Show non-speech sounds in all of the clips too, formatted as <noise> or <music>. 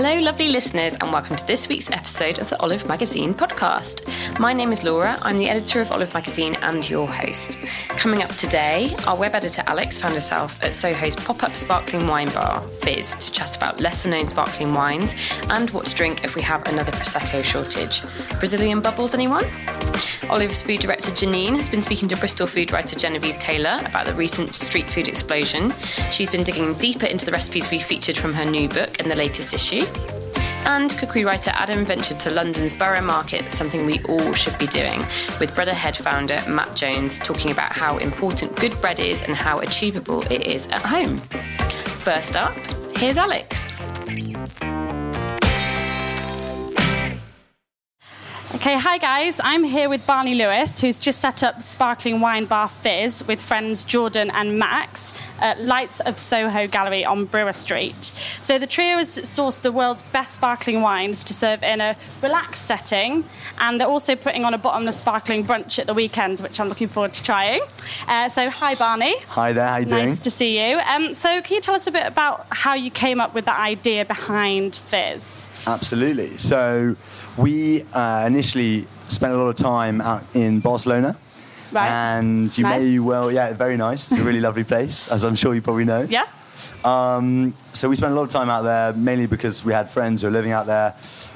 Hello, lovely listeners, and welcome to this week's episode of the Olive Magazine podcast. My name is Laura, I'm the editor of Olive Magazine and your host. Coming up today, our web editor Alex found herself at Soho's pop up sparkling wine bar, Fizz, to chat about lesser known sparkling wines and what to drink if we have another Prosecco shortage. Brazilian bubbles, anyone? Olive's food director Janine has been speaking to Bristol food writer Genevieve Taylor about the recent street food explosion. She's been digging deeper into the recipes we featured from her new book in the latest issue. And cookery writer Adam ventured to London's Borough Market, something we all should be doing, with Bread Ahead founder Matt Jones talking about how important good bread is and how achievable it is at home. First up, here's Alex. Okay, hi guys. I'm here with Barney Lewis, who's just set up sparkling wine bar Fizz with friends Jordan and Max at Lights of Soho Gallery on Brewer Street. So the trio has sourced the world's best sparkling wines to serve in a relaxed setting, and they're also putting on a bottomless sparkling brunch at the weekend, which I'm looking forward to trying. Uh, so hi, Barney. Hi there. How you doing? Nice to see you. Um, so can you tell us a bit about how you came up with the idea behind Fizz? Absolutely. So we uh, initially spent a lot of time out in Barcelona. Right. And you Nice. may well, yeah, very nice. It's a really lovely place, as I'm sure you probably know. Yes. Um, so we spent a lot of time out there, mainly because we had friends who were living out there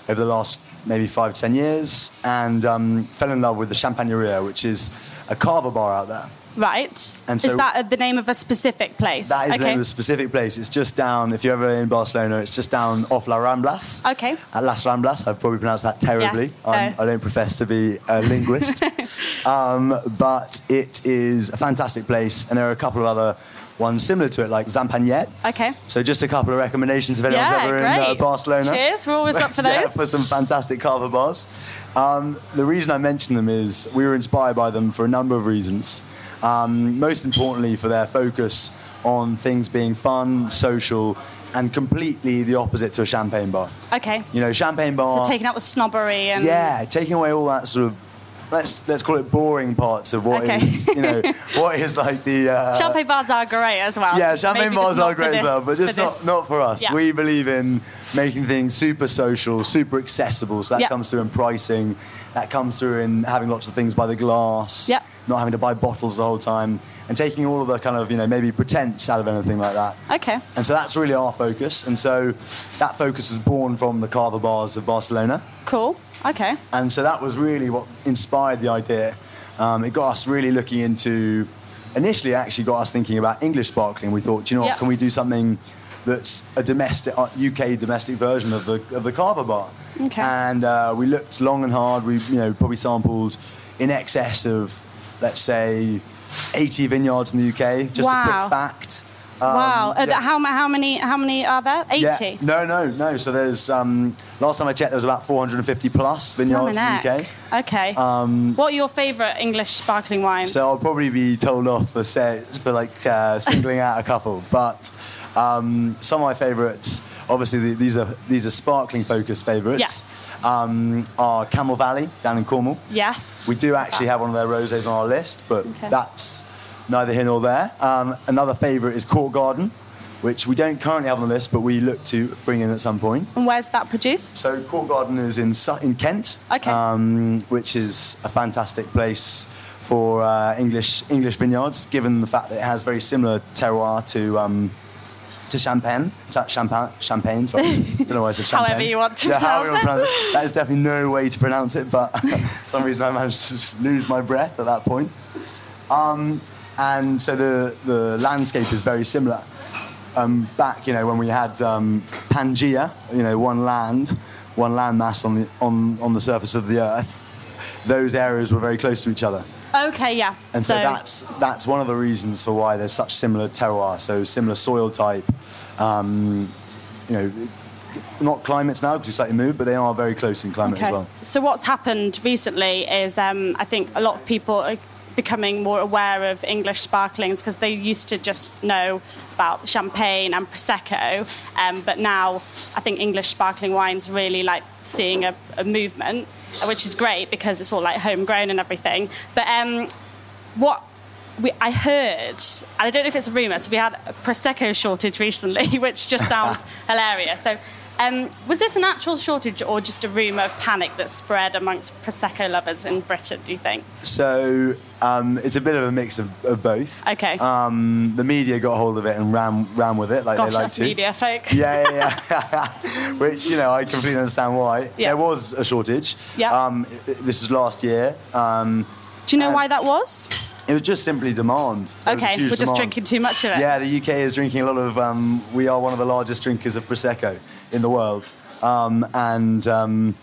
over the last maybe five to ten years, and um, fell in love with the Champagneria, which is a cava bar out there. Right. And Is that the name of a specific place? That is the okay. name of the specific place. It's just down, if you're ever in Barcelona, it's just down off La Ramblas. Okay. At Las Ramblas. I've probably pronounced that terribly. Yes, no. I don't profess to be a linguist. <laughs> um, but it is a fantastic place, and there are a couple of other ones similar to it, like Xampanyet. Okay. So just a couple of recommendations if anyone's Yeah, ever in uh. Barcelona. Cheers, we're always up for <laughs> yeah, those. for some fantastic cava bars. Um, the reason I mention them is we were inspired by them for a number of reasons. Um, most importantly, for their focus on things being fun, social, and completely the opposite to a champagne bar. Okay. You know, champagne bar. So taking out the snobbery and Yeah, taking away all that sort of let's let's call it boring parts of what is Okay. you know <laughs> what is like the uh, champagne bars are great as well. yeah, champagne Maybe bars are great as well, but just not, this. not for us. Yeah. We believe in making things super social, super accessible. So that Yep. comes through in pricing, that comes through in having lots of things by the glass, Yep. Not having to buy bottles the whole time, and taking all of the kind of, you know, maybe pretense out of anything like that. Okay. And so that's really our focus. And so that focus was born from the cava bars of Barcelona. Cool. Okay. And so that was really what inspired the idea. Um, it got us really looking into, initially, actually got us thinking about English sparkling. We thought, you know what, Yeah. can we do something that's a domestic, uh, UK domestic version of the, of the cava bar? Okay. And uh, we looked long and hard. We, you know, probably sampled in excess of, let's say, 80 vineyards in the UK. Just a Wow. quick fact. Um, wow. Uh, yeah. how, how many how many are there? Yeah. Eighty. No, no, no. So there's um, last time I checked, there was about 450 plus vineyards in the UK. Okay. Um, what are your favourite English sparkling wines? So I'll probably be told off for say, for like uh, singling out a couple, but um, some of my favourites obviously the, these are these are sparkling focused favourites. Yes. Um, are Camel Valley down in Cornwall. Yes. We do actually have one of their rosés on our list, but Okay. that's neither here nor there. Um, another favourite is Court Garden, which we don't currently have on the list, but we look to bring in at some point. And where's that produced? So Court Garden is in in Kent, Okay. um, which is a fantastic place for uh, English English vineyards, given the fact that it has very similar terroir to. Um, to Champagne, to Champagne, Champagne. Sorry, <laughs> don't know why I said Champagne. However you want to yeah, however you want to pronounce it. That is definitely no way to pronounce it, but <laughs> for some reason I managed to lose my breath at that point. Um, and so the the landscape is very similar. Um, back, you know, when we had um, Pangea, you know, one land, one landmass on the on on the surface of the Earth. Those areas were very close to each other. Okay, yeah. And so, that's that's one of the reasons for why there's such similar terroir, so similar soil type. Um, you know, not climates now because we slightly moved, but they are very close in climate as well. So what's happened recently is um, I think a lot of people are becoming more aware of English sparklings because they used to just know about champagne and prosecco, um, but now I think English sparkling wines really like seeing a, a movement, which is great because it's all like homegrown and everything. But um, what we, I heard, and I don't know if it's a rumour, so we had a Prosecco shortage recently, <laughs> which just sounds <laughs> hilarious. So, um, was this an actual shortage or just a rumour of panic that spread amongst Prosecco lovers in Britain, do you think? So um, it's a bit of a mix of, of both. Okay. Um, the media got hold of it and ran ran with it like Gosh, they like to. media folk. Yeah, yeah, yeah. <laughs> Which you know I completely understand why. Yeah. There was a shortage. Yeah. Um, this was last year. Um, Do you know why that was? It was just simply demand. There Okay, we're just demand. drinking too much of it. Yeah, the UK is drinking a lot of. Um, we are one of the largest drinkers of prosecco in the world, um, and um,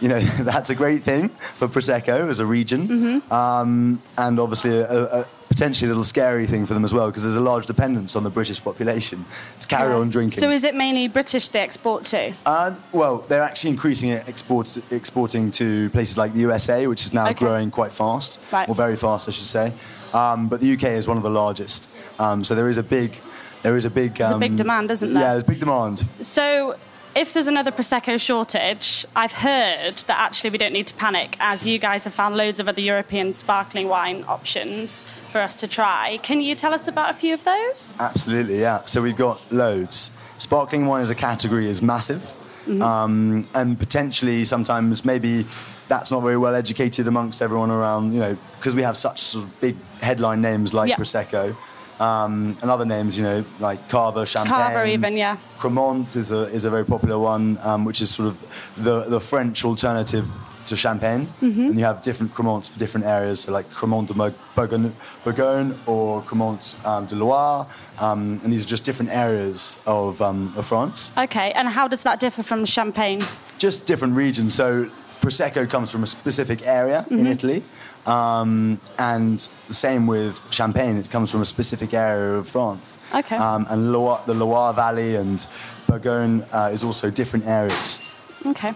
you know <laughs> that's a great thing for prosecco as a region, Mm-hmm. um, and obviously a, a potentially a little scary thing for them as well because there's a large dependence on the British population to carry on drinking. So is it mainly British they export to? Uh, well, they're actually increasing it, exports, exporting to places like the USA, which is now Okay. growing quite fast, Right. or very fast, I should say. Um, but the UK is one of the largest, um, so there is a big, there is a big, There's a um, big demand, isn't there? Yeah, there's big demand. So, if there's another Prosecco shortage, I've heard that actually we don't need to panic as you guys have found loads of other European sparkling wine options for us to try. Can you tell us about a few of those? Absolutely, yeah. So we've got loads. Sparkling wine as a category is massive, um, and potentially sometimes maybe that's not very well educated amongst everyone around. You know, because we have such sort of big headline names like Yeah. Prosecco. Um, and other names, you know, like Cava, Champagne. Cava even, yeah. Cremant is a, is a very popular one, um, which is sort of the, the French alternative to Champagne. Mm-hmm. And you have different Cremants for different areas, so like Cremant de Bourg- Bourgogne, Bourgogne or Cremant um, de Loire. Um, and these are just different areas of, um, of France. Okay, and how does that differ from champagne? Just different regions. So Prosecco comes from a specific area in Mm-hmm. Italy. Um, and the same with Champagne, it comes from a specific area of France. Okay. Um, and Loire, the Loire Valley and Bourgogne uh, is also different areas. Okay.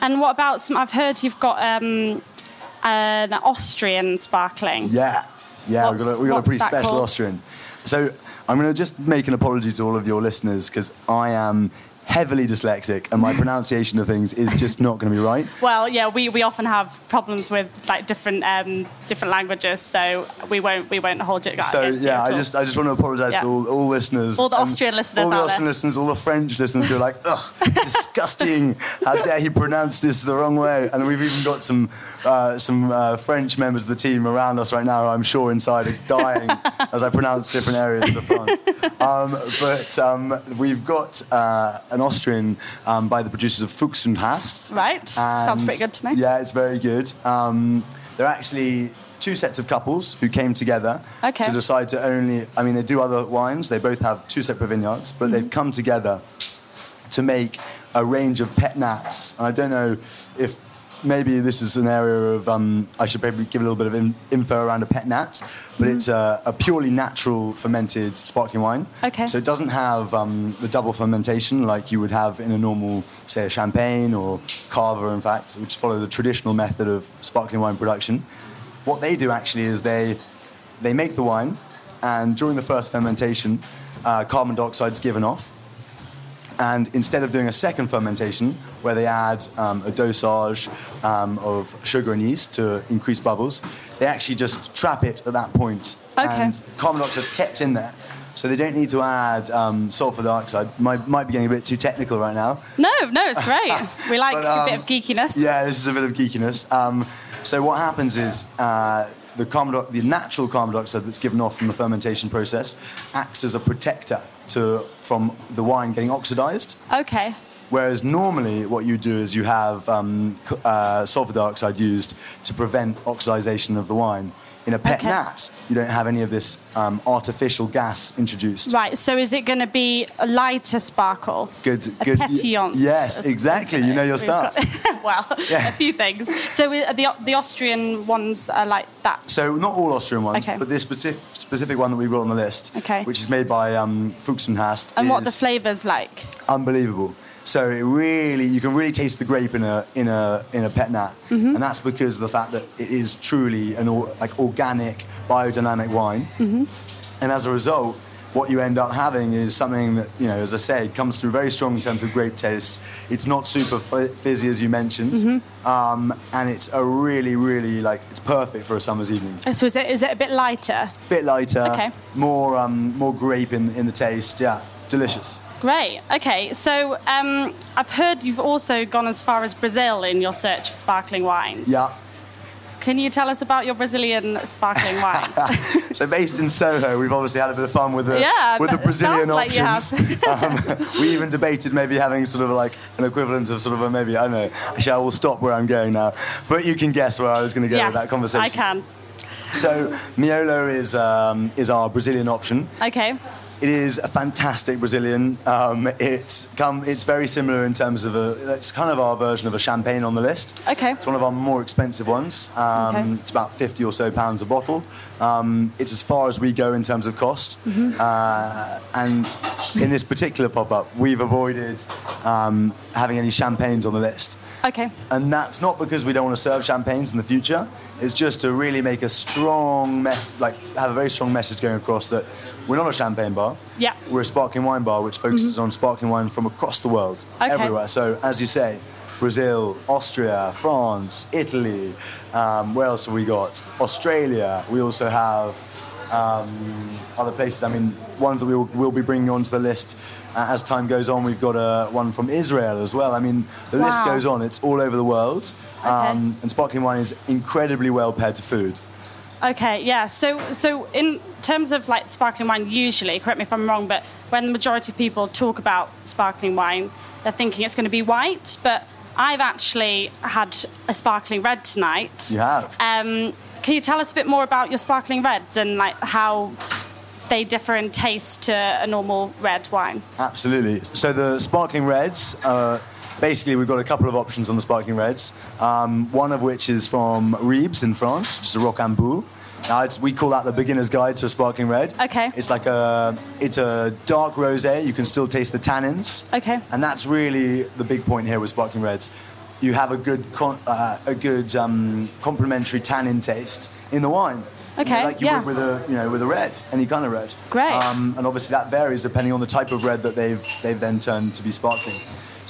And what about some? I've heard you've got um, an Austrian sparkling. Yeah, yeah, we've got a, we've got a pretty special called? Austrian. So I'm going to just make an apology to all of your listeners because I am heavily dyslexic and my pronunciation of things is just not going to be right. <laughs> Well, yeah, we, we often have problems with like different um, different languages, so we won't we won't hold it. So yeah, I just I just want to apologise Yeah. to all, all listeners, All the Austrian listeners all the Austrian there. listeners, all the French listeners who are like, ugh, <laughs> disgusting! How dare he pronounce this the wrong way? And we've even got some uh, some uh, French members of the team around us right now. I'm sure inside are dying <laughs> as I pronounce different areas of France. Um, but um, we've got uh, an Austrian um, by the producers of Fuchs und Hase. Right. Sounds pretty good to me. Yeah, it's very good. Um, they're actually two sets of couples who came together Okay. to decide to only. I mean, they do other wines. They both have two separate vineyards, but Mm-hmm. they've come together to make a range of pet nats. And I don't know if maybe this is an area of. Um, I should probably give a little bit of in, info around a pet nat, but Mm-hmm. it's a, a purely natural fermented sparkling wine. Okay. So it doesn't have um, the double fermentation like you would have in a normal, say, a champagne or cava, in fact, which follow the traditional method of sparkling wine production. What they do actually is they they make the wine, and during the first fermentation, uh, carbon dioxide is given off, And instead of doing a second fermentation, where they add um, a dosage um, of sugar and yeast to increase bubbles, they actually just trap it at that point. Okay. And carbon dioxide is kept in there. So they don't need to add um, sulfur dioxide. Might, might be getting a bit too technical right now. No, no, it's great. <laughs> We like But, a bit um, of geekiness. Yeah, this is a bit of geekiness. Um, so what happens is uh, the, carbon, the natural carbon dioxide that's given off from the fermentation process acts as a protector to, from the wine getting oxidized. Okay. Whereas normally, what you do is you have um, uh, sulfur dioxide used to prevent oxidization of the wine. In a pet Okay. nat, you don't have any of this um, artificial gas introduced. Right, so is it going to be a lighter sparkle? Good, A good. pétillant. Yes, exactly. You know your We've got- stuff. <laughs> well, Yeah. a few things. So uh, the, the Austrian ones are like that. So not all Austrian ones, Okay. but this specific, specific one that we've got on the list, Okay. which is made by um, Fuchs and Hase, And is what the flavours like? unbelievable. So it really, you can really taste the grape in a in a in a pet nat, Mm-hmm. and that's because of the fact that it is truly an or, like organic, biodynamic wine. Mm-hmm. And as a result, what you end up having is something that you know, as I say, comes through very strong in terms of grape taste. It's not super fi- fizzy as you mentioned, Mm-hmm. um, and it's a really, really like it's perfect for a summer's evening. So is it, is it a bit lighter? Bit lighter, Okay. more um, more grape in in the taste. Yeah, delicious. Great. Okay, so um, I've heard you've also gone as far as Brazil in your search for sparkling wines. Yeah. Can you tell us about your Brazilian sparkling <laughs> wine? So based in Soho, we've obviously had a bit of fun with the Yeah, with the Brazilian like you options. <laughs> um, we even debated maybe having sort of like an equivalent of sort of a maybe I don't know. Actually, I will stop where I'm going now, but you can guess where I was going to go yes, with that conversation. I can. So Miolo is um, is our Brazilian option. Okay. It is a fantastic Brazilian. Um, it's come. It's very similar in terms of a. It's kind of our version of a champagne on the list. Okay. It's one of our more expensive ones. Um, Okay. It's about fifty or so pounds a bottle. Um, it's as far as we go in terms of cost. Mm-hmm. Uh, and in this particular pop-up, we've avoided um, having any champagnes on the list. Okay. And that's not because we don't want to serve champagnes in the future. It's just to really make a strong, me- like, have a very strong message going across that we're not a champagne bar. Yeah. We're a sparkling wine bar which focuses on sparkling wine from across the world, Okay. everywhere. So, as you say, Brazil, Austria, France, Italy. Um, where else have we got? Australia. We also have um, other places. I mean, ones that we will, will be bringing onto the list uh, as time goes on. We've got a, one from Israel as well. I mean, the list goes on. It's all over the world. Um, and sparkling wine is incredibly well paired to food. Okay, yeah. So, so in terms of like sparkling wine, usually, correct me if I'm wrong, but when the majority of people talk about sparkling wine, they're thinking it's going to be white. But I've actually had a sparkling red tonight. You have. Um, can you tell us a bit more about your sparkling reds and like how they differ in taste to a normal red wine? Absolutely. So the sparkling reds, uh, basically we've got a couple of options on the sparkling reds. Um, one of which is from Ribes in France, which is a Rocambole. Now it's, we call that the beginner's guide to sparkling red. Okay. It's like a, it's a dark rosé. You can still taste the tannins. Okay. And that's really the big point here with sparkling reds. You have a good, con- uh, a good um, complementary tannin taste in the wine. Okay, Like you yeah. would with a, you know, with a red, any kind of red. Great. Um, and obviously that varies depending on the type of red that they've they've then turned to be sparkling.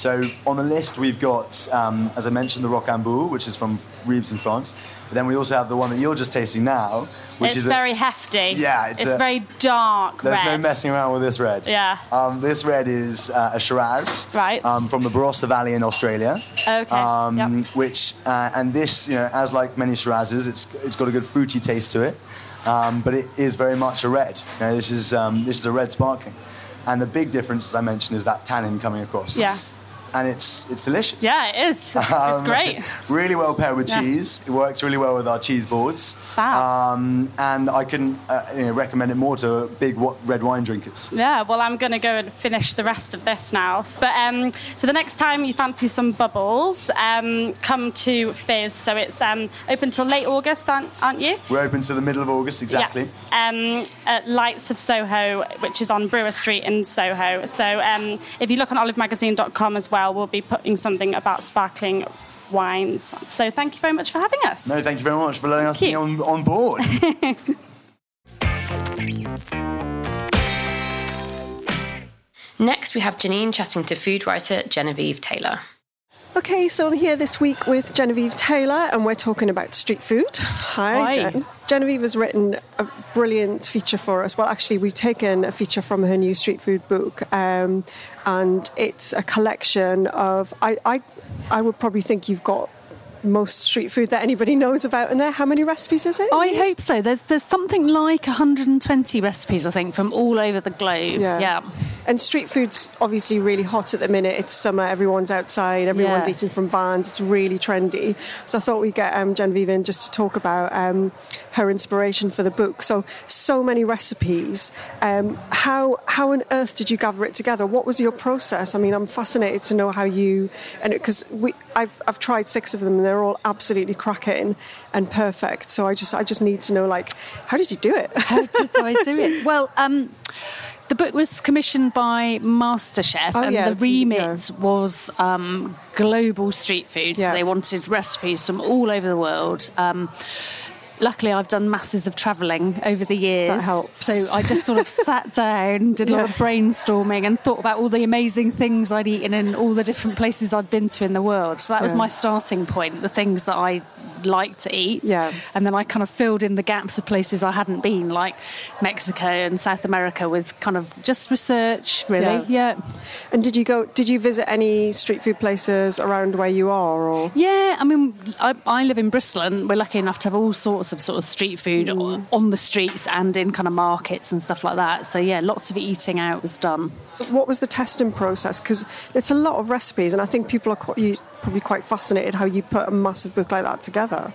So on the list we've got, um, as I mentioned, the Rocambole, which is from Ribes in France. But then we also have the one that you're just tasting now, which it's is very a, hefty. Yeah, it's a- very dark there's red. no messing around with this red. Yeah. Um, this red is uh, a Shiraz. Right. Um, from the Barossa Valley in Australia. Okay, Um, yep. Which uh, and this, you know, as like many Shirazes, it's it's got a good fruity taste to it, um, but it is very much a red. You know, this is um, this is a red sparkling, and the big difference, as I mentioned, is that tannin coming across. Yeah. And it's it's delicious. Yeah, it is. It's <laughs> Um, great. Really well paired with Yeah. cheese. It works really well with our cheese boards. Fab. Um, and I can uh, you know, recommend it more to big red wine drinkers. Yeah, well, I'm going to go and finish the rest of this now. But um, so the next time you fancy some bubbles, um, come to Fizz. So it's um, open till late August, aren't, aren't you? We're open to the middle of August, exactly. Yeah. Um, at Lights of Soho, which is on Brewer Street in Soho. So um, if you look on olivemagazine.com as well, we'll be putting something about sparkling wines. So thank you very much for having us. No, thank you very much for letting us Thank be on, on board. <laughs> Next, we have Janine chatting to food writer Genevieve Taylor. Okay, so I'm here this week with Genevieve Taylor, and we're talking about street food. Hi, Hi. Jen. Genevieve has written a brilliant feature for us. Well, actually, we've taken a feature from her new street food book, um, and it's a collection of. I, I, I would probably think you've got most street food that anybody knows about in there. How many recipes is it? I hope so. There's there's something like 120 recipes, I think, from all over the globe. Yeah. And street food's obviously really hot at the minute. It's summer, everyone's outside, everyone's Yeah. eating from vans, it's really trendy. So I thought we'd get um, Genevieve in just to talk about um, her inspiration for the book. So, so many recipes. Um, how, how on earth did you gather it together? What was your process? I mean, I'm fascinated to know how you, and because we, I've, I've tried six of them and they're all absolutely cracking and perfect. So I just, I just need to know, like, how did you do it? How did I do it? <laughs> Well, um, the book was commissioned by MasterChef, Oh, and yeah, the remit was um, global street food. Yeah. So they wanted recipes from all over the world. Um, luckily, I've done masses of travelling over the years. That helps. So I just sort of <laughs> sat down, did a lot of brainstorming, and thought about all the amazing things I'd eaten in all the different places I'd been to in the world. So that was Yeah. my starting point, the things that I like to eat. Yeah. And then I kind of filled in the gaps of places I hadn't been, like Mexico and South America, with kind of just research, really. Yeah. Yeah. And did you go? Did you visit any street food places around where you are, or Yeah, I mean, I, I live in Bristol, and we're lucky enough to have all sorts of sort of street food o- mm. on the streets and in kind of markets and stuff like that. So yeah, lots of eating out was done. what was the testing process? Because it's a lot of recipes, and I think people are quite, probably quite fascinated how you put a massive book like that together.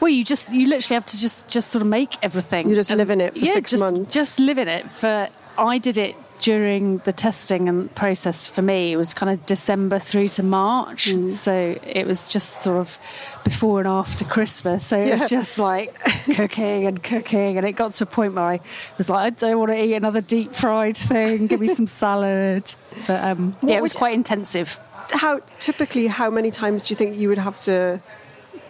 Well, you just you literally have to just just sort of make everything. You just live in it for yeah, six just, months. Just live in it for. I did it during the testing and process for me. It was kind of December through to March, Mm. so it was just sort of before and after Christmas. So it Yeah. was just like <laughs> cooking and cooking, and it got to a point where I was like, I don't want to eat another deep fried thing. Give me some salad. But um, yeah, it was quite intensive. How typically, how many times do you think you would have to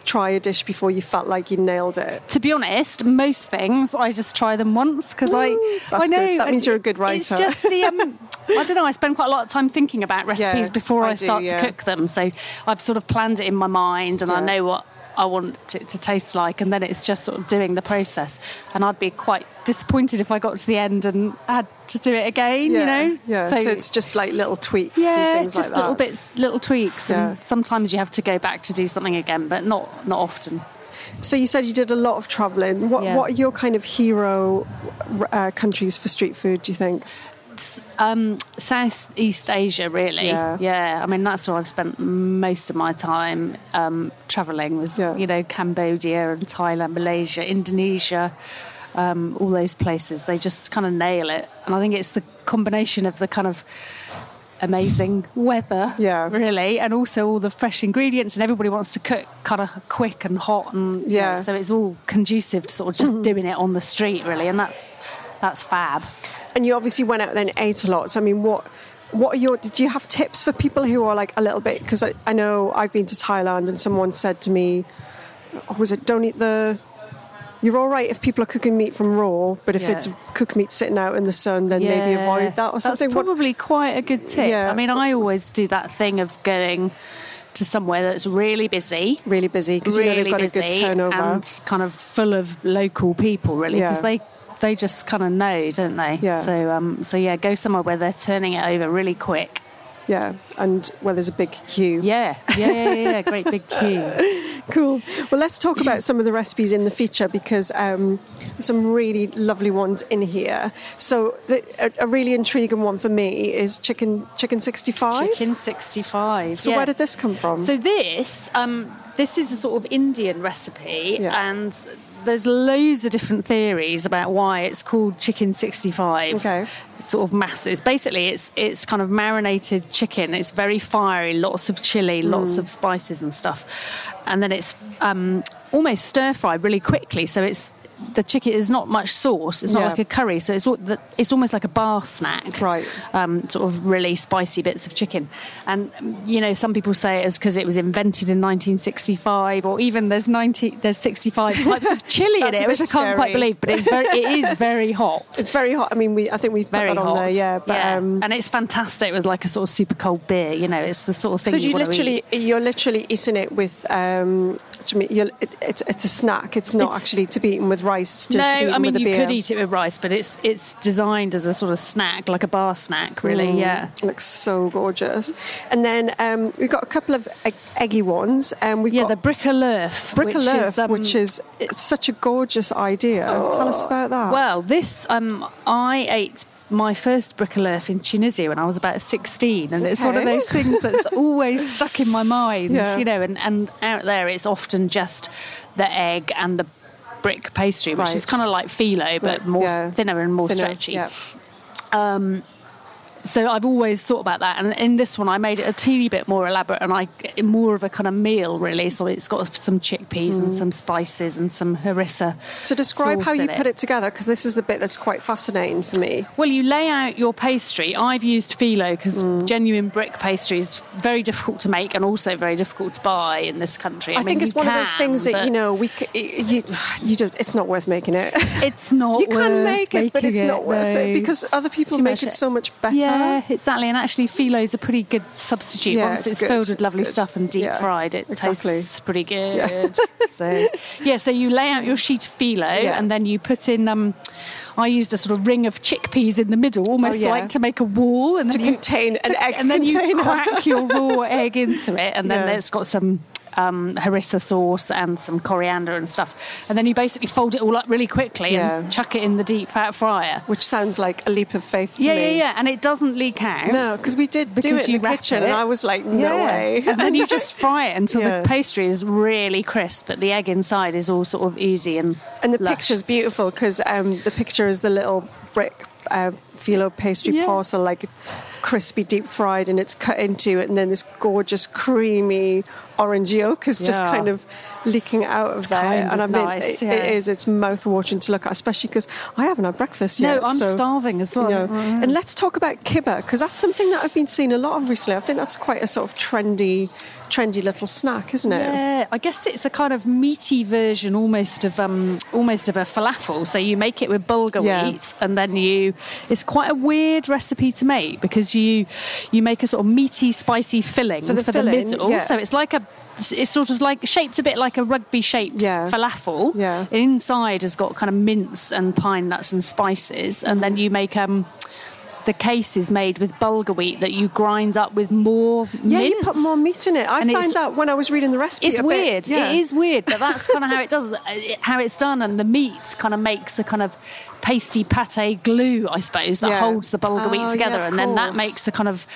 try a dish before you felt like you nailed it? to be honest, most things I just try them once because I that's I know good. That means you're a good writer. It's just the um, <laughs> I don't know. I spend quite a lot of time thinking about recipes Yeah, before I, I do, start yeah. to cook them. So I've sort of planned it in my mind, and I know what I want it to taste like, and then it's just sort of doing the process. And I'd be quite disappointed if I got to the end and had to do it again. yeah, You know, yeah. So, it's just like little tweaks yeah, and things just like that. little bits, little tweaks, and sometimes you have to go back to do something again, but not not often. So you said you did a lot of travelling. What Yeah. What are your kind of hero uh, countries for street food? Do you think? Um, Southeast Asia, really. Yeah. I mean, that's where I've spent most of my time um, travelling. Was Yeah. you know Cambodia and Thailand, Malaysia, Indonesia, um, all those places. They just kind of nail it, and I think it's the combination of the kind of amazing weather, Yeah. really, and also all the fresh ingredients, and everybody wants to cook kind of quick and hot, and you Yeah. know, so it's all conducive to sort of just doing it on the street, really, and that's that's fab. And you obviously went out there and ate a lot. So I mean, what what are your? Did you have tips for people who are like a little bit? Because I, I know I've been to Thailand and someone said to me, was it don't eat the. You're all right if people are cooking meat from raw, but if Yeah. it's cooked meat sitting out in the sun, then maybe avoid that or something. That's probably quite a good tip. Yeah. I mean, I always do that thing of going to somewhere that's really busy. really busy because really you know they've got busy a good turnover. and kind of full of local people, really, because Yeah. they they just kind of know, don't they? Yeah. So um, so yeah, go somewhere where they're turning it over really quick. Yeah, and well, there's a big queue. Yeah, yeah, yeah, yeah. yeah. Great big queue. <laughs> Cool. Well, let's talk about some of the recipes in the feature because um, some really lovely ones in here. So, the, a, a really intriguing one for me is chicken chicken sixty five. Chicken sixty five. So, where did this come from? So this, um, this is a sort of Indian recipe, Yeah. and there's loads of different theories about why it's called chicken 65. Okay. Sort of masses. Basically, it's it's kind of marinated chicken. It's very fiery, lots of chili, lots Mm. of spices and stuff, and then it's um, almost stir fried really quickly. So it's the chicken is not much sauce. It's not Yeah. like a curry, so it's it's almost like a bar snack, Right. Um, sort of really spicy bits of chicken, and you know some people say it's because it was invented in 1965, or even there's 90 there's 65 <laughs> types of chili in it, which I can't quite believe, but it's very it is <laughs> very hot. It's very hot. I mean, we I think we've very put on hot, there. Yeah, but Um, and it's fantastic with like a sort of super cold beer. You know, it's the sort of thing. so you, you literally you're literally eating it with um, you're, it, it's it's a snack. It's not It's- actually to be eaten with rice. It's just no, to be eaten I mean with you could eat it with rice, but it's it's designed as a sort of snack, like a bar snack, really. Mm. Yeah. It looks so gorgeous. And then um, we've got a couple of egg, eggy ones. And we've Yeah, got the brick à l'oeuf. brick which is, um, which is it's such a gorgeous idea. Tell us about that. Well, this um, I ate my first l'oeuf in Tunisia when I was about 16, and it's one of those things that's <laughs> always stuck in my mind. Yeah. You know, and, and out there it's often just the egg and the brick pastry, which is kind of like phyllo, but Right, more yeah. thinner and more Thinner, stretchy. yeah. Um, so I've always thought about that, and in this one I made it a teeny bit more elaborate, and I more of a kind of meal really. So it's got some chickpeas and some spices and some harissa. Mm. So describe how you in put it together, because this is the bit that's quite fascinating for me. Well, you lay out your pastry. I've used phyllo because Mm. genuine brick pastry is very difficult to make and also very difficult to buy in this country. I, mean, think it's one of those things that you know we c- you you don't, it's not worth making it. It's not. <laughs> you can make it, but it's making not worth it because other people make much- it so much better. Yeah, exactly. And actually, phyllo is a pretty good substitute. Yeah, Once it's it's, good, filled with it's lovely good. stuff and deep Yeah, fried, it exactly. tastes pretty good. <laughs> so, yeah, so you lay out your sheet of phyllo Yeah. and then you put in. Um, I used a sort of ring of chickpeas in the middle, almost Oh, yeah. like to make a wall, and To then you, contain an egg and then you crack your raw <laughs> egg into it, and then Yeah. it's got some um, harissa sauce and some coriander and stuff, and then you basically fold it all up really quickly Yeah. and chuck it in the deep fat fryer. Which sounds like a leap of faith to Yeah, me. yeah, yeah, yeah. and it doesn't leak out. No, because we did do it in the kitchen, it. and I was like, no Yeah. way. and then you just <laughs> fry it until the pastry is really crisp, but the egg inside is all sort of oozy and And the lush. picture's beautiful because um, the picture is the little brick uh, phyllo pastry Yeah. parcel, like crispy, deep fried, and it's cut into it, and then this gorgeous, creamy orange yolk is just kind of leaking out of there. kind and of I mean, nice, it- yeah. it is. It's mouth watering to look at, especially because I haven't had breakfast yet. No. I'm so, starving as well. you know. Mm. And let's talk about kibbeh because that's something that I've been seeing a lot of recently. I think that's quite a sort of trendy, trendy little snack, isn't it? Yeah, I guess it's a kind of meaty version, almost of um, almost of a falafel. So you make it with bulgur Yeah. wheat, and then you. It's quite a weird recipe to make because you you make a sort of meaty, spicy filling For the filling, middle. yeah. So it's like a. It's sort of like shaped a bit like a rugby shaped Yeah. falafel. Yeah. Inside has got kind of mince and pine nuts and spices, and then you make um. The case is made with bulgur wheat that you grind up with more meat. Yeah, mince. you put more meat in it. I And find it's- that when I was reading the recipe. it's a bit- weird. yeah. It is weird, but that's kind of how it <laughs> does. Uh, how it's done, and the meat kind of makes a kind of pasty pate glue, I suppose, that Yeah. holds the bulgur Oh, wheat ah, yeah, together, of and then that makes a kind of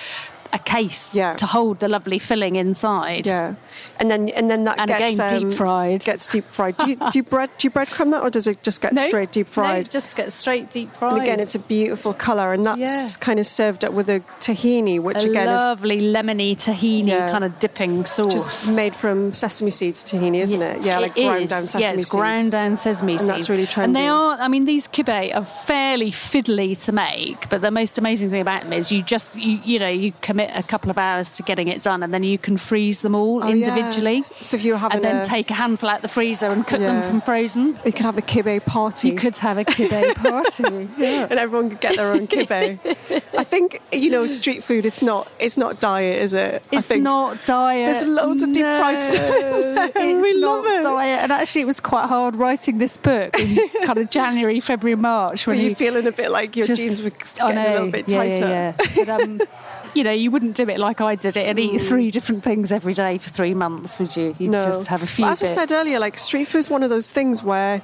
a case Yeah. to hold the lovely filling inside. Yeah, and then and then that And gets again, deep um, fried. Gets deep fried. Do you, do you bread do you breadcrumb that, or does it just get <laughs> No, straight deep fried? No, just get straight deep fried. and again, it's a beautiful colour, and that's Yeah. kind of served up with a tahini, which a again is lovely lemony tahini Yeah. kind of dipping sauce. just made from sesame seeds tahini, isn't it? Yeah, like It ground down sesame yeah, it's seeds. ground down sesame seeds. and that's really trendy. And they are, I mean, these kibbeh are fairly fiddly to make, but the most amazing thing about them is you just, you, you know, you commit a couple of hours to getting it done and then you can freeze them all Oh, yeah. individually. So if you're having And then a- take a handful out the freezer and cook them from frozen. You could have a kibbeh party. You could have a kibbeh <laughs> party. yeah. and everyone could get their own kibbeh. <laughs> I think you know street food. It's not. It's not diet, is it? It's not diet. There's loads of deep fried stuff there. It's <laughs> We not love it. diet. And actually, it was quite hard writing this book in kind of January, February, March. Were When you you feeling a bit like your just- jeans were getting a little bit yeah, tighter? Yeah, yeah. But, um, you know, you wouldn't do it like I did it and eat mm. three different things every day for three months, would you? You'd no. just have a few. But as I said earlier, like street food is one of those things where,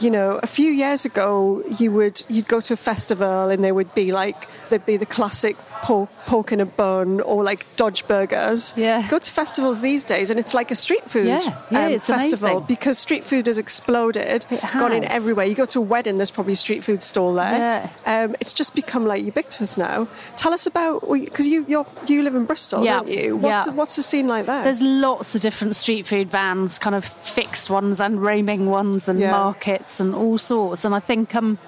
you know, a few years ago you would you'd go to a festival and there would be like there'd be the classic pork, pork in a bun or like Dodge burgers. Yeah. Go to festivals these days and it's like a street food um, Yeah, yeah, it's festival amazing. because street food has exploded, It gone in everywhere. You go to a wedding, there's probably a street food stall there. Yeah. Um, it's just become like ubiquitous now. Tell us about because you you're, you live in Bristol, Yeah, don't you? What's yeah. the, what's the scene like there? There's lots of different street food vans, kind of fixed ones and roaming ones and markets. and all sorts. And I think um,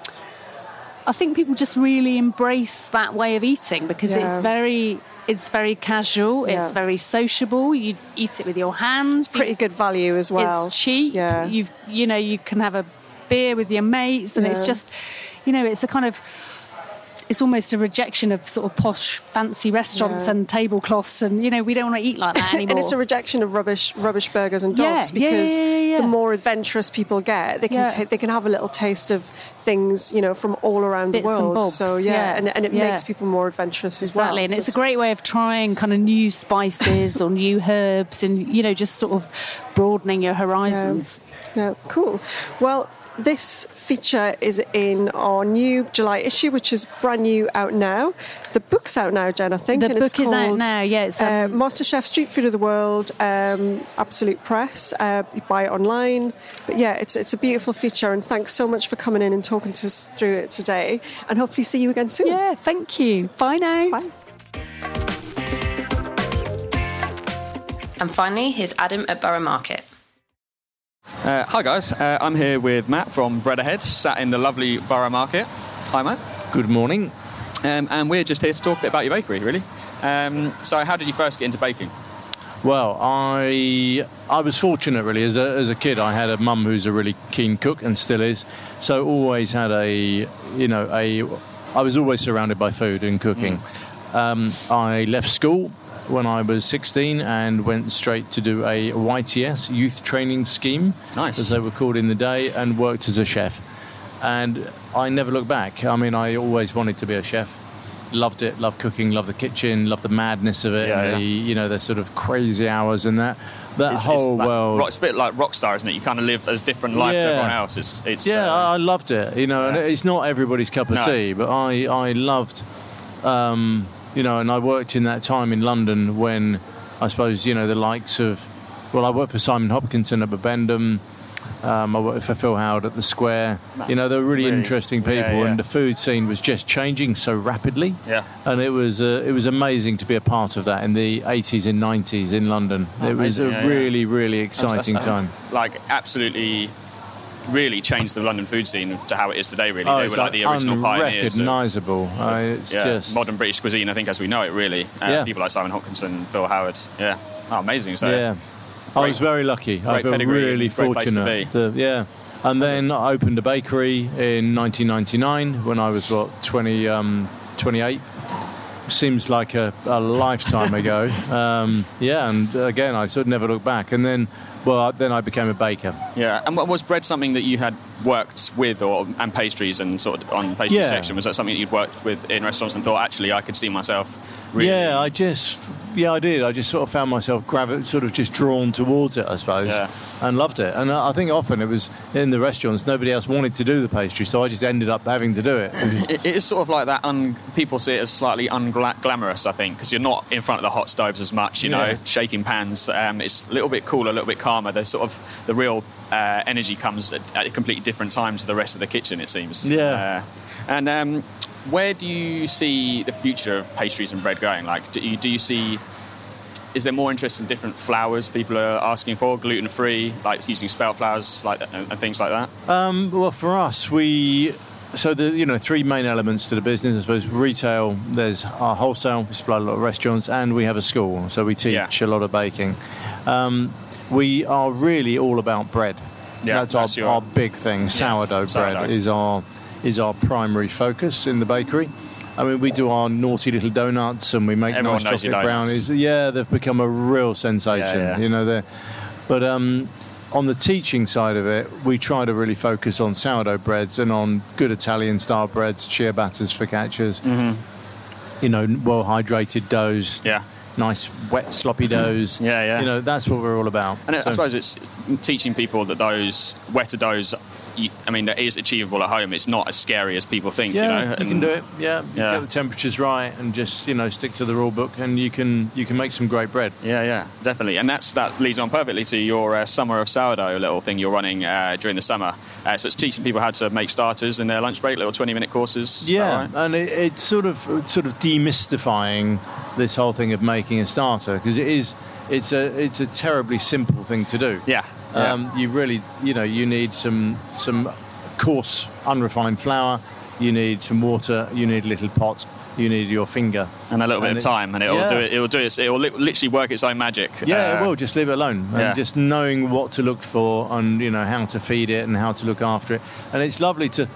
I think people just really embrace that way of eating because Yeah. it's very it's very casual, Yeah. it's very sociable. You eat it with your hands. Pretty You- good value as well. It's cheap. Yeah. You you know you can have a beer with your mates, and it's just you know it's a kind of it's almost a rejection of sort of posh, fancy restaurants Yeah. and tablecloths, and you know we don't want to eat like that anymore. <laughs> and it's a rejection of rubbish, rubbish burgers and dogs yeah, because yeah, the more adventurous people get, they can ta- they can have a little taste of things, you know, from all around Bits the and world. bobs, so yeah, and, and it makes people more adventurous as well. Exactly, and So it's a great way of trying kind of new spices or new herbs, and you know, just sort of broadening your horizons. Yeah, cool. Well, this feature is in our new July issue, which is brand new out now. The book's out now, Jen, I think. The and it's book is out now, yeah, it's, uh, um, MasterChef Street Food of the World, um, Absolute Press. Uh, you buy it online. But yeah, it's, it's a beautiful feature, and thanks so much for coming in and talking to us through it today. And hopefully, see you again soon. Yeah, thank you. Bye now. Bye. And finally, here's Adam at Borough Market. Uh, hi guys, uh, I'm here with Matt from Bread Ahead, sat in the lovely Borough Market. Hi Matt. Good morning. Um, and we're just here to talk a bit about your bakery, really. Um, so, how did you first get into baking? Well, I I was fortunate really as a as a kid. I had a mum who's a really keen cook and still is. So always had a you know a I was always surrounded by food and cooking. Um, I left school when I was 16 and went straight to do a YTS youth training scheme, Nice. as they were called in the day, and worked as a chef. And I never looked back. I mean, I always wanted to be a chef. Loved it. Loved cooking. Loved the kitchen. Loved the madness of it. Yeah, and yeah. the you know the sort of crazy hours and that that It's, whole it's like world. rock- it's a bit like Rockstar, isn't it? You kind of live a different life to everyone else. It's, it's yeah, uh, I I loved it. You know, and it's not everybody's cup of No. tea, but I I loved, um, you know, and I worked in that time in London when I suppose you know the likes of, well, I worked for Simon Hopkinson at Bibendum. Um, I worked for Phil Howard at the Square. You know, they were really, Really? interesting people, Yeah, yeah. and the food scene was just changing so rapidly. Yeah. and it was uh, it was amazing to be a part of that in the 80s and 90s in London. Oh, it was a yeah, really, really exciting That's- time. Like, absolutely, really changed the London food scene to how it is today. Really, Oh, they were like the original pioneers. of- unrecognisable. I mean, it's yeah, just modern British cuisine, I think, as we know it, really. Uh, Yeah. People like Simon Hopkinson, Phil Howard. Yeah. Oh, amazing. So, yeah. I was very lucky. I feel pedigree, really great place to fortunate. be. to- yeah. And then I opened a bakery in 1999 when I was what 20, um, 28. Seems like a, a lifetime ago. <laughs> Um, yeah, and again, I sort of never looked back. And then, well, then I became a baker. Yeah, and was bread something that you had worked with, or and pastries and sort of on pastry Yeah. section? Was that something that you'd worked with in restaurants and thought actually I could see myself? Really? Yeah, I just, yeah, I did. I just sort of found myself gravi- sort of just drawn towards it, I suppose, Yeah. and loved it. And I think often it was in the restaurants, nobody else wanted to do the pastry, so I just ended up having to do it. <laughs> It, it is sort of like that. Un, people see it as slightly unglamorous, I think, because you're not in front of the hot stoves as much. You know, Yeah. shaking pans. Um, it's a little bit cooler, a little bit calmer. There's sort of the real uh, energy comes at, at a completely different time to the rest of the kitchen. It seems. Yeah. Uh, and um, where do you see the future of pastries and bread going? Like, do you, do you see? Is there more interest in different flours people are asking for, gluten free, like using spelt flours, like and, and things like that? Um, well, for us, we so the you know three main elements to the business. I suppose retail. There's our wholesale. We supply a lot of restaurants, and we have a school, so we teach Yeah. a lot of baking. Um, we are really all about bread. Yeah, that's, that's our, your- our big thing. Sourdough, sourdough. bread is our is our primary focus in the bakery. I mean, we do our naughty little donuts, and we make Everyone nice chocolate brownies. Yeah, they've become a real sensation. Yeah, yeah. You know, they're but um, on the teaching side of it, we try to really focus on sourdough breads and on good Italian style breads, ciabattas, focaccias. You know, well hydrated doughs. Mm-hmm. Yeah. Nice wet sloppy doughs. <laughs> Yeah, yeah. You know, that's what we're all about. And I suppose it's teaching people that those wetter doughs, I mean, that is achievable at home. It's not as scary as people think. Yeah, you know, you can do it. Yeah, Yeah. get the temperatures right and just you know stick to the rule book, and you can you can make some great bread. Yeah, yeah, definitely. And that's that leads on perfectly to your uh, summer of sourdough little thing you're running uh, during the summer. Uh, so it's teaching people how to make starters in their lunch break, little 20 minute courses. Yeah, right? and it, it's sort of it's sort of demystifying this whole thing of making a starter because it is it's a it's a terribly simple thing to do. Yeah. yeah. Um, you really you know you need some some coarse, unrefined flour. You need some water. You need a little pot. You need your finger and a little bit of time, and it'll yeah. do it. It'll do it. It'll li- literally work its own magic. Yeah, Uh, it will. Just leave it alone. yeah. And just knowing what to look for and, you know, how to feed it and how to look after it. And it's lovely to,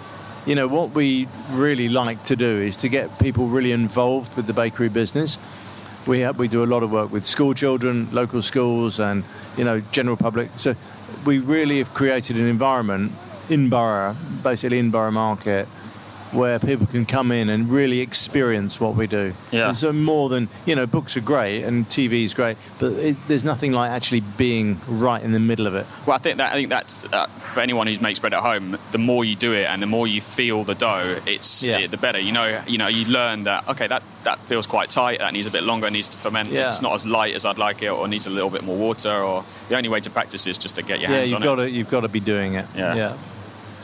you know, what we really like to do is to get people really involved with the bakery business. We, have, we do a lot of work with school children, local schools, and, you know, general public. So we really have created an environment in Borough, basically in Borough Market, where people can come in and really experience what we do. Yeah. And so more than you know, books are great and TV is great, but it, there's nothing like actually being right in the middle of it. Well, I think that I think that's uh, for anyone who makes bread at home. The more you do it, and the more you feel the dough, it's Yeah. it, the better. You know, you know, you learn that okay, that that feels quite tight. That needs a bit longer. It needs to ferment. Yeah. It's not as light as I'd like it, or needs a little bit more water. Or the only way to practice is just to get your yeah, hands you've got to you've got to be doing it. Yeah. yeah.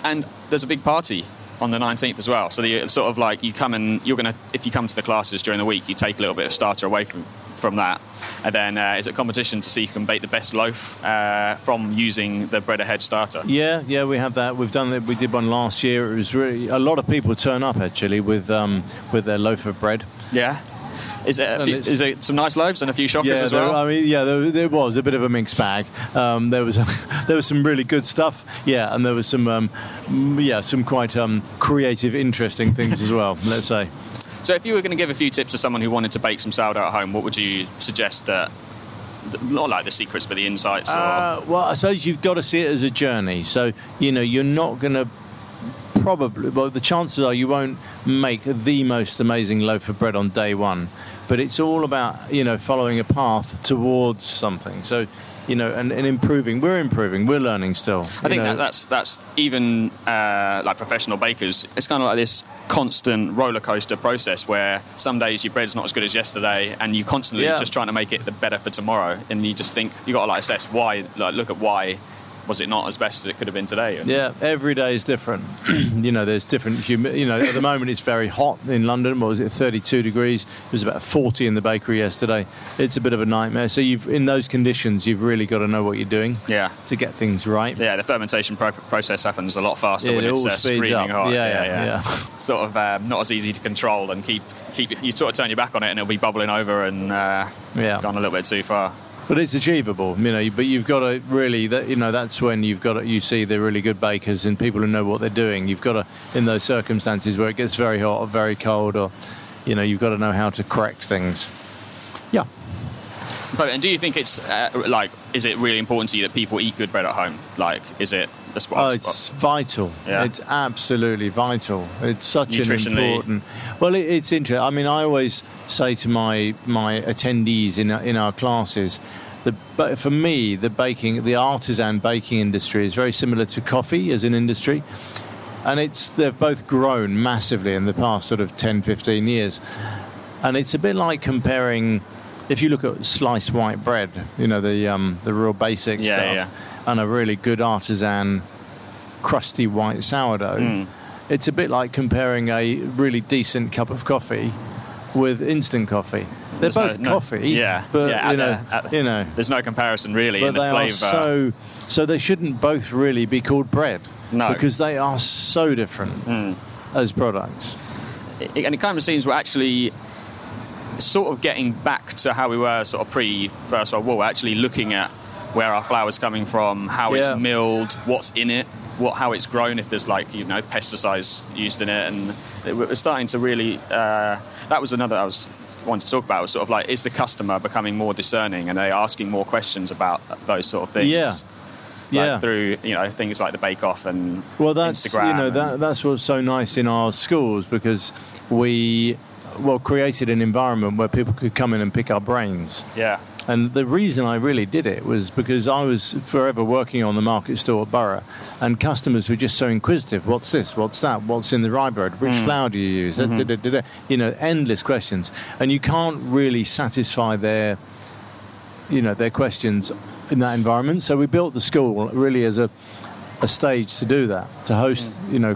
And there's a big party on the 19th as well. So the sort of like you come and you're gonna if you come to the classes during the week, you take a little bit of starter away from from that, and then uh, is a competition to see who can bake the best loaf uh, from using the bread ahead starter. Yeah, yeah, we have that. We've done it. We did one last year. It was really a lot of people turn up actually with um, with their loaf of bread. Yeah. Is it, few, it's- is it some nice loaves and a few shockers yeah, as there- well? I mean, yeah, there, there was a bit of a mixed bag. Um, there was <laughs> there was some really good stuff, yeah, and there was some um, yeah some quite um, creative, interesting things as well. <laughs> Let's say. So, if you were going to give a few tips to someone who wanted to bake some sourdough at home, what would you suggest that? Not like the secrets, but the insights. Or, Uh, well, I suppose you've got to see it as a journey. So you know, you're not going to probably. Well, the chances are you won't make the most amazing loaf of bread on day one, but it's all about you know following a path towards something. So. You know, and, and improving. We're improving. We're learning still. I think that that's that's even uh, like professional bakers. It's kind of like this constant roller coaster process where some days your bread's not as good as yesterday, and you're constantly Yeah. just trying to make it the better for tomorrow. And you just think you got to like assess why, like look at why was it not as best as it could have been today. And- Yeah, every day is different. <clears throat> you know, there's different. Humi- you know, at the moment it's very hot in London. What was it, 32 degrees? It was about 40 in the bakery yesterday. It's a bit of a nightmare. So you've, in those conditions, you've really got to know what you're doing. Yeah. To get things right. Yeah, the fermentation pro- process happens a lot faster Yeah, when it it's all uh, speeds up. hot. Yeah, yeah, yeah. <laughs> Sort of um, not as easy to control and keep keep. You sort of turn your back on it and it'll be bubbling over and uh, Yeah. gone a little bit too far. But it's achievable, you know. But you've got to really, that you know, that's when you've got to, you see the really good bakers and people who know what they're doing. You've got to, in those circumstances where it gets very hot or very cold, or you know, you've got to know how to correct things. Yeah. But and do you think it's uh, like is it really important to you that people eat good bread at home? Like, is it the spot? Oh, it's vital. Yeah. It's absolutely vital. It's such an important. Well, it, it's interesting. I mean, I always say to my my attendees in our- in our classes. The, but for me, the baking, the artisan baking industry is very similar to coffee as an industry. And it's they've both grown massively in the past sort of 10, 15 years. And it's a bit like comparing, if you look at sliced white bread, you know, the, um, the real basic Yeah, stuff, yeah. and a really good artisan crusty white sourdough. Mm. It's a bit like comparing a really decent cup of coffee with instant coffee. They're There's both no- coffee, yeah, but yeah, you know, the- at- you know, There's no comparison really but in the flavour. are so. So they shouldn't both really be called bread, No. because they are so different as products. it- and it kind of seems we're actually sort of getting back to how we were sort of pre First World War, actually looking at where our flour's coming from, how Yeah. it's milled, what's in it, what how it's grown, if there's like you know pesticides used in it, and it- we're starting to really. Uh, that was another I was wanted to talk about. Was sort of like is the customer becoming more discerning, and they asking more questions about those sort of things. Yeah. Like Yeah. through you know things like the Bake Off and Well, that's Instagram you know that that's what's so nice in our schools because we well created an environment where people could come in and pick our brains. yeah. And the reason I really did it was because I was forever working on the market store at Borough, and customers were just so inquisitive. What's this? What's that? What's in the rye bread? Which mm. flour do you use? Mm-hmm. Da- da- da- da-. You know, endless questions, and you can't really satisfy their, you know, their questions in that environment. So we built the school really as a a stage to do that, to host, mm. you know,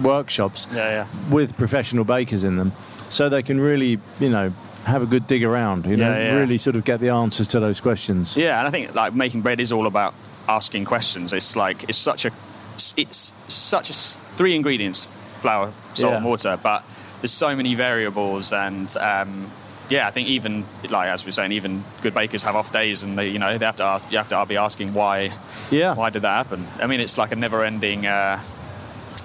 workshops Yeah, yeah. with professional bakers in them, so they can really, you know, have a good dig around. You know, Yeah, yeah. really sort of get the answers to those questions. Yeah, and I think like making bread is all about asking questions. It's like it's such a it's it's such a three ingredients: flour, salt, Yeah. and water. But there's so many variables, and um, yeah, I think even like as we we're saying, even good bakers have off days, and they you know they have to ask, you have to be asking why Yeah. why did that happen? I mean, it's like a never-ending uh,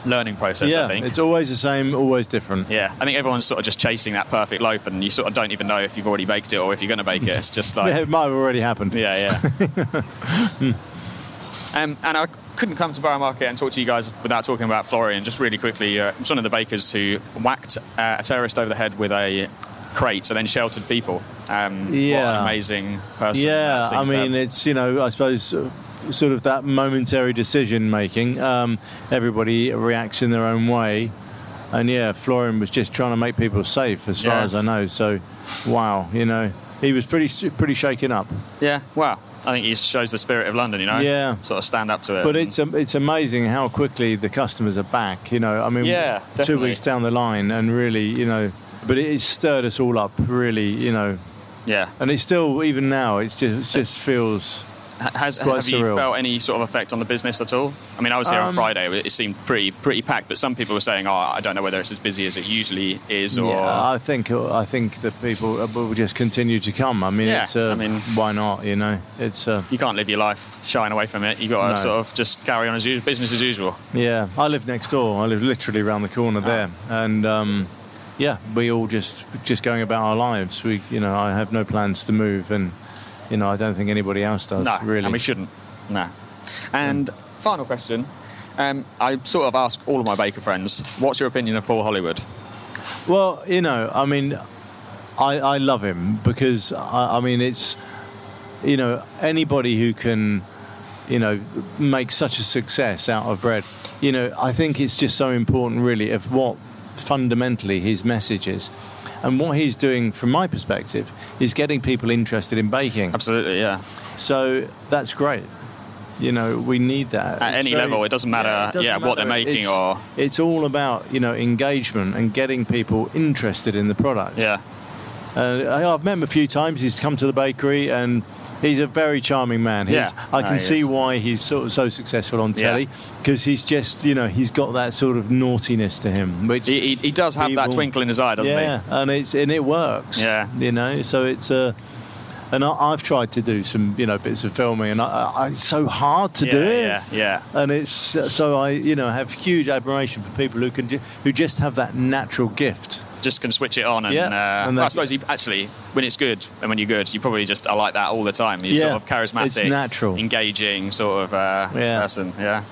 learning process. yeah, I think it's always the same, always different. yeah, I think everyone's sort of just chasing that perfect loaf, and you sort of don't even know if you've already baked it or if you're going to bake it. It's just <laughs> like Yeah, it might have already happened. yeah, yeah. <laughs> um, and I couldn't come to Borough Market and talk to you guys without talking about Florian. Just really quickly, uh, was one of the bakers who whacked uh, a terrorist over the head with a crate and then sheltered people. Um, What Yeah. an amazing person. Yeah, I mean, it's you know, I suppose uh, sort of that momentary decision making. Um, everybody reacts in their own way, and yeah, Florian was just trying to make people safe, as far as I know. So, wow, you know, he was pretty pretty shaken up. yeah, wow. I think he shows the spirit of London, you know? Yeah. Sort of stand up to it. But it's it's amazing how quickly the customers are back. You know, I mean, Yeah, two weeks down the line, and really, you know, but it, it stirred us all up, really, you know, yeah. and it's still even now, it's just it just feels. Has, quite have you felt any sort of effect on the business at all? I mean, I was here on Um, Friday. It seemed pretty pretty packed, but some people were saying, "Oh, I don't know whether it's as busy as it usually is." Or Yeah, I think I think that people will just continue to come. I mean, Yeah, it's, uh, I mean- why not? You know, it's uh, you can't live your life shying away from it. You got to No. sort of just carry on as usual, business as usual. yeah. I live next door. I live literally around the corner Ah. there, and um, yeah, we all just just going about our lives. We, you know, I have no plans to move, and you know, I don't think anybody else does. no, really. and we shouldn't. No. And final question. Um, I sort of ask all of my baker friends, "What's your opinion of Paul Hollywood?" Well, you know, I mean, I, I love him because I, I mean, it's you know anybody who can you know make such a success out of bread. You know, I think it's just so important, really, of what fundamentally his message is. And what he's doing, from my perspective, is getting people interested in baking. Absolutely, yeah. So that's great. You know, we need that At It's any level, it doesn't matter, it doesn't yeah, what they're making It's- or- It's all about you know engagement and getting people interested in the product. Yeah. Uh, I've met him a few times. He's come to the bakery and he's a very charming man. He's, Yeah. I can see is. why he's sort of so successful on telly because he's just you know he's got that sort of naughtiness to him, which He, he, he does have that twinkle in his eye, doesn't he? yeah, and it's and it works. Yeah. you know, so it's Uh, and I, I've tried to do some, you know, bits of filming, and I, I, it's so hard to he? do it. yeah, yeah. And it's so I, you know, have huge admiration for people who can who just have that natural gift. Just can switch it on, and, Yeah, uh, and well, I suppose he, actually, when it's good and when you're good, you probably just are like that all the time. You're Yeah, sort of charismatic, it's natural. engaging sort of uh, Yeah. person. Yeah,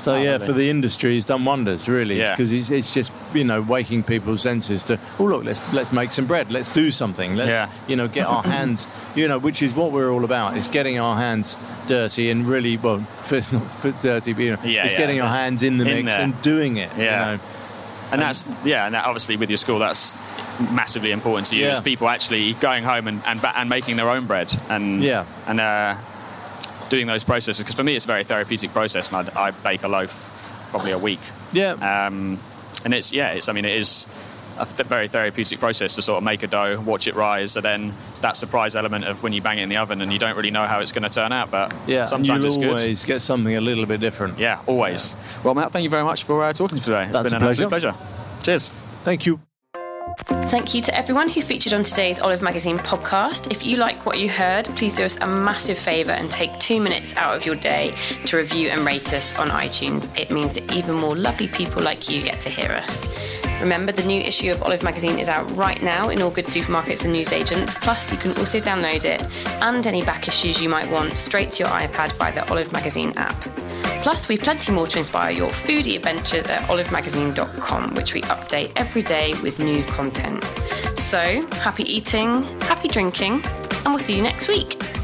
So Oh, yeah, for the industry, he's done wonders, really, Yeah. because it's, it's just you know waking people's senses to oh look, let's let's make some bread, let's do something, let's Yeah. you know get our hands, you know, which is what we're all about, is getting our hands dirty and really well, <laughs> first not put dirty, but you know, Yeah, it's yeah, getting our hands in the In mix there. and doing it. Yeah. you know. And that's yeah, and that obviously with your school, that's massively important to you. Yeah. Is people actually going home and and, and making their own bread and Yeah. and uh, doing those processes. Because for me, it's a very therapeutic process, and I, I bake a loaf probably a week. Yeah. Um, and it's yeah, it's I mean it is a th- very therapeutic process to sort of make a dough, watch it rise, and then it's that surprise element of when you bang it in the oven and you don't really know how it's going to turn out, but yeah, sometimes it's good. always get something a little bit different. Yeah, always. Well, Matt, thank you very much for uh, talking to me today. It's That's been a an absolute pleasure. Cheers. Thank you. Thank you to everyone who featured on today's Olive Magazine podcast. If you like what you heard, please do us a massive favour and take two minutes out of your day to review and rate us on iTunes. It means that even more lovely people like you get to hear us. Remember, the new issue of Olive Magazine is out right now in all good supermarkets and newsagents. Plus, you can also download it and any back issues you might want straight to your iPad via the Olive Magazine app. Plus, we've plenty more to inspire your foodie adventures at olivemagazine.com, which we update every day with new content. So, happy eating, happy drinking, and we'll see you next week.